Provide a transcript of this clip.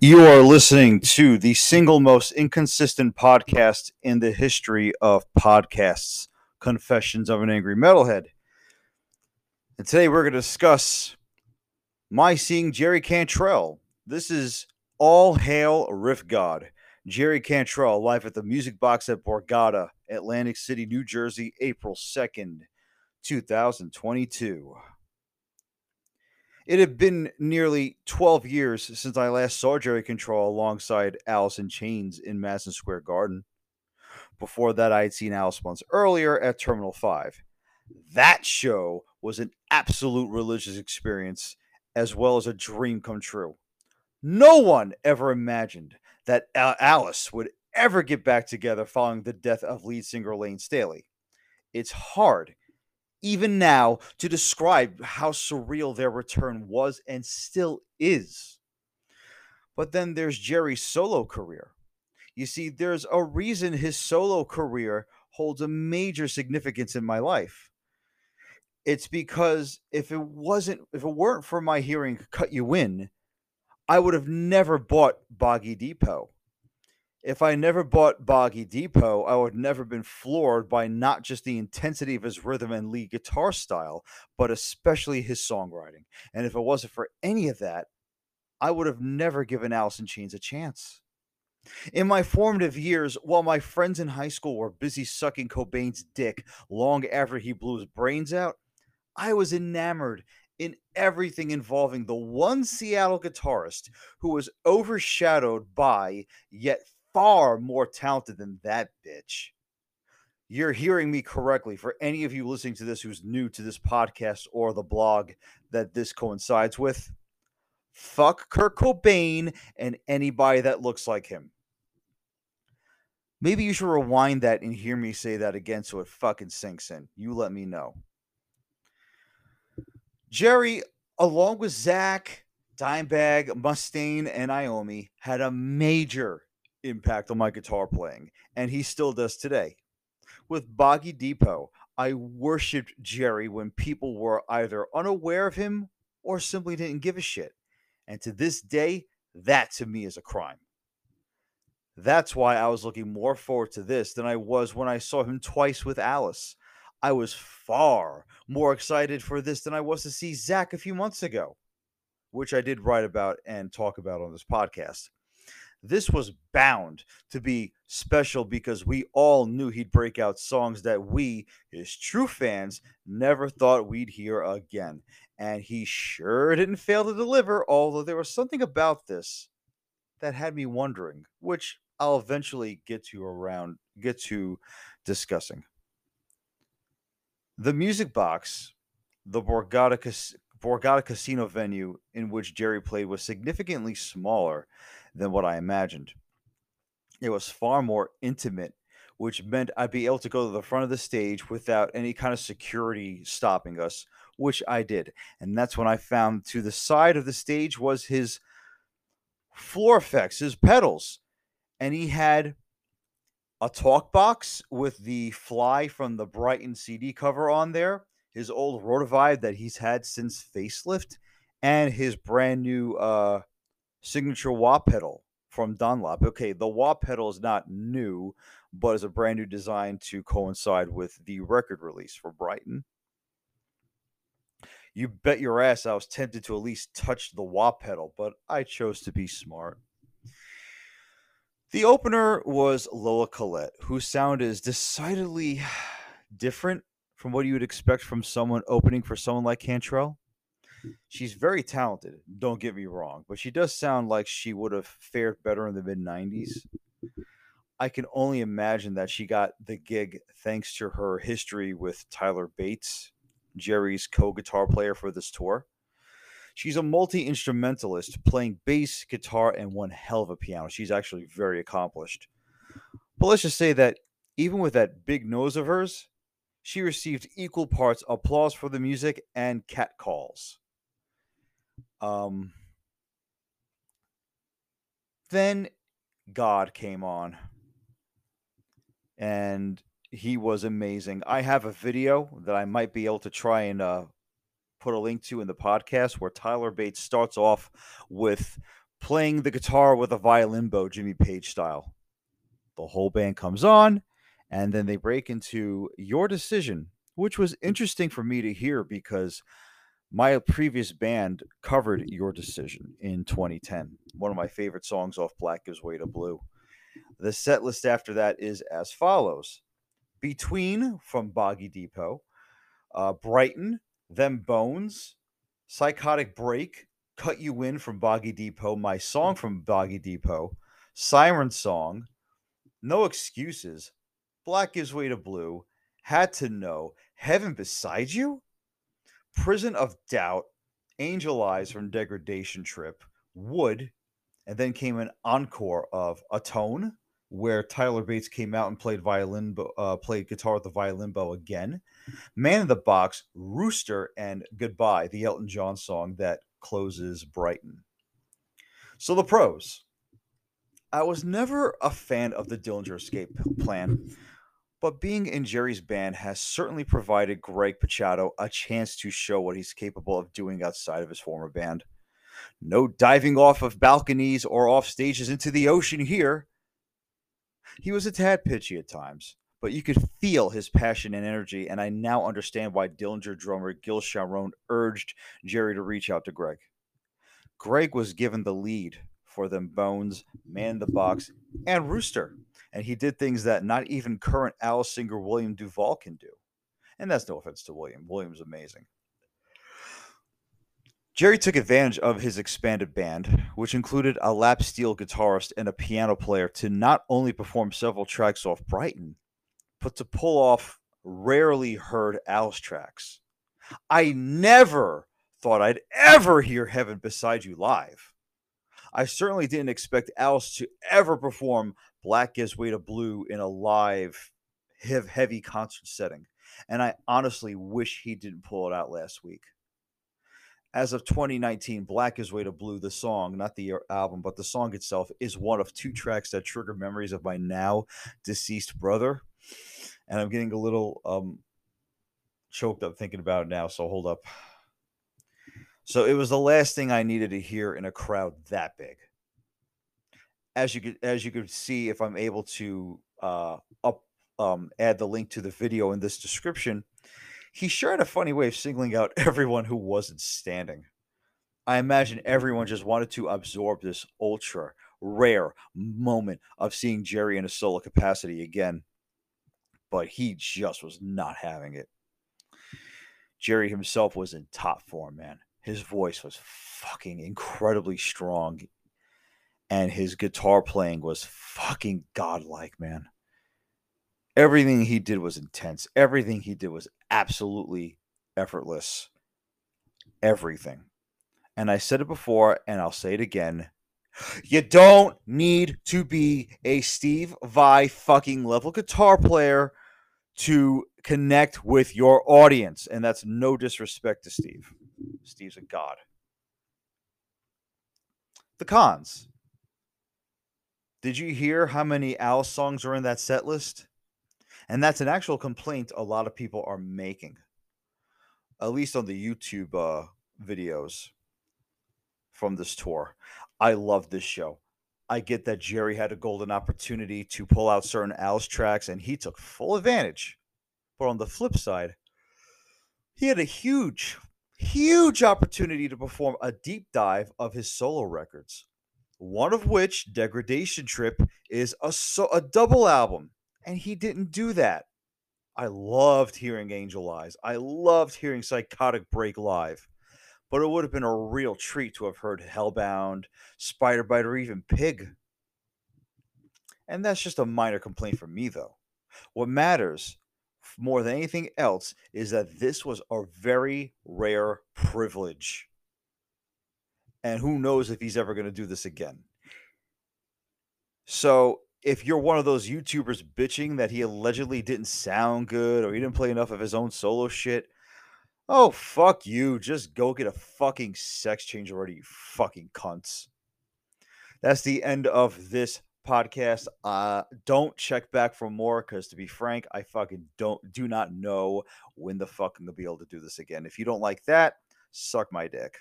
You are listening to the single most inconsistent podcast in the history of podcasts Confessions of an Angry Metalhead. And today we're going to discuss my seeing Jerry Cantrell. This is All Hail Riff God. Jerry Cantrell live at the Music Box at Borgata, Atlantic City, New Jersey, April 2nd, 2022. It had been nearly 12 years since I last saw Jerry Cantrell alongside Alice in Chains in Madison Square Garden. Before that, I had seen Alice months earlier at Terminal 5. That show was an absolute religious experience as well as a dream come true. No one ever imagined that Alice would ever get back together following the death of lead singer Lane Staley. It's hard even now to describe how surreal their return was and still is. But then there's Jerry's solo career. You see, there's a reason his solo career holds a major significance in my life. It's because if it wasn't, if it weren't for my hearing Cut You In, I would have never bought Boggy Depot if I never bought Boggy Depot, I would never been floored by not just the intensity of his rhythm and lead guitar style, but especially his songwriting. And if it wasn't for any of that, I would have never given in Chains a chance. In my formative years, while my friends in high school were busy sucking Cobain's dick long after he blew his brains out, I was enamored in everything involving the one Seattle guitarist who was overshadowed by, yet far more talented than that bitch. You're hearing me correctly. For any of you listening to this who's new to this podcast or the blog that this coincides with, fuck Kurt Cobain and anybody that looks like him. Maybe you should rewind that and hear me say that again so it fucking sinks in. You let me know. Jerry, along with Zakk, Dimebag, Mustaine, and Iommi, had a major impact on my guitar playing, and he still does today. With Boggy Depot, I worshipped Jerry when people were either unaware of him or simply didn't give a shit. And to this day, that to me is a crime. That's why I was looking more forward to this than I was when I saw him twice with Alice. I was far more excited for this than I was to see Zakk a few months ago, which I did write about and talk about on this podcast this was bound to be special because we all knew he'd break out songs that we, his true fans, never thought we'd hear again. And he sure didn't fail to deliver, although there was something about this that had me wondering, which I'll eventually get to around get to discussing. The music box, the Borgata, Borgata Casino venue in which Jerry played was significantly smaller than what I imagined. It was far more intimate, which meant I'd be able to go to the front of the stage without any kind of security stopping us, which I did. And that's when I found to the side of the stage was his floor effects, his pedals. And he had a talk box with the fly from the Brighten CD cover on there, his old Rotovibe that he's had since facelift, and his brand new uh, signature wah pedal from Dunlop. Okay, the wah pedal is not new, but is a brand new design to coincide with the record release for Brighten. You bet your ass I was tempted to at least touch the wah pedal, but I chose to be smart. The opener was Lola Colette, whose sound is decidedly different from what you would expect from someone opening for someone like Cantrell. She's very talented, don't get me wrong, but she does sound like she would have fared better in the mid 90s. I can only imagine that she got the gig thanks to her history with Tyler Bates, Jerry's co guitar player for this tour. She's a multi instrumentalist playing bass, guitar, and one hell of a piano. She's actually very accomplished. But let's just say that even with that big nose of hers, she received equal parts applause for the music and catcalls. Um, then God came on, and he was amazing. I have a video that I might be able to try and uh, put a link to in the podcast where Tyler Bates starts off with playing the guitar with a violin bow, Jimmy Page style. The whole band comes on, and then they break into Your Decision, which was interesting for me to hear because my previous band covered Your Decision in 2010. One of my favorite songs off Black Gives Way to Blue. The set list after that is as follows Between from Boggy Depot, uh, Brighten, Them Bones, Psychotic Break, Cut You In from Boggy Depot, My Song from Boggy Depot, Siren Song, No Excuses, Black Gives Way to Blue, Had to Know, Heaven Beside You, Prison of Doubt, Angel Eyes from Degradation Trip, Wood, and then came an encore of Atone, where Tyler Bates came out and played violin, uh, played guitar with the violin bow again. Man in the Box, Rooster, and Goodbye, the Elton John song that closes Brighten. So the pros. I was never a fan of the Dillinger Escape plan, but being in Jerry's band has certainly provided Greg Puciato a chance to show what he's capable of doing outside of his former band. No diving off of balconies or off stages into the ocean here. He was a tad pitchy at times, but you could feel his passion and energy, and I now understand why Dillinger drummer Gil Sharone urged Jerry to reach out to Greg. Greg was given the lead for them Bones, Man the Box, and Rooster, and he did things that not even current Alice singer William Duvall can do. And that's no offense to William. William's amazing. Jerry took advantage of his expanded band, which included a lap steel guitarist and a piano player, to not only perform several tracks off Brighten, but to pull off rarely heard Alice tracks. I never thought I'd ever hear Heaven Beside You live. I certainly didn't expect Alice to ever perform Black Gives Way to Blue in a live, heavy concert setting. And I honestly wish he didn't pull it out last week. As of 2019, Black is Way to Blue, the song, not the album, but the song itself, is one of two tracks that trigger memories of my now deceased brother and I'm getting a little um, choked up thinking about it now. So hold up. So it was the last thing I needed to hear in a crowd that big. As you could, as you could see, if I'm able to uh, up um, add the link to the video in this description, he sure had a funny way of singling out everyone who wasn't standing. I imagine everyone just wanted to absorb this ultra rare moment of seeing Jerry in a solo capacity again but he just was not having it. Jerry himself was in top form, man. His voice was fucking incredibly strong, and his guitar playing was fucking godlike, man. Everything he did was intense. Everything he did was absolutely effortless. Everything. And I said it before, and I'll say it again. You don't need to be a Steve Vai fucking level guitar player to connect with your audience. And that's no disrespect to Steve. Steve's a god. The cons. Did you hear how many Al songs are in that set list? And that's an actual complaint a lot of people are making, at least on the YouTube uh, videos from this tour. I love this show. I get that Jerry had a golden opportunity to pull out certain Alice tracks and he took full advantage. But on the flip side, he had a huge, huge opportunity to perform a deep dive of his solo records. One of which, Degradation Trip, is a, so, a double album, and he didn't do that. I loved hearing Angel Eyes. I loved hearing Psychotic Break live but it would have been a real treat to have heard Hellbound, Spider Bite, or even Pig. And that's just a minor complaint from me, though. What matters more than anything else is that this was a very rare privilege. And who knows if he's ever going to do this again. So, if you're one of those YouTubers bitching that he allegedly didn't sound good or he didn't play enough of his own solo shit, Oh, fuck you. Just go get a fucking sex change already, you fucking cunts. That's the end of this podcast. Uh don't check back for more because to be frank, I fucking don't do not know when the fuck I'm gonna be able to do this again. If you don't like that, suck my dick.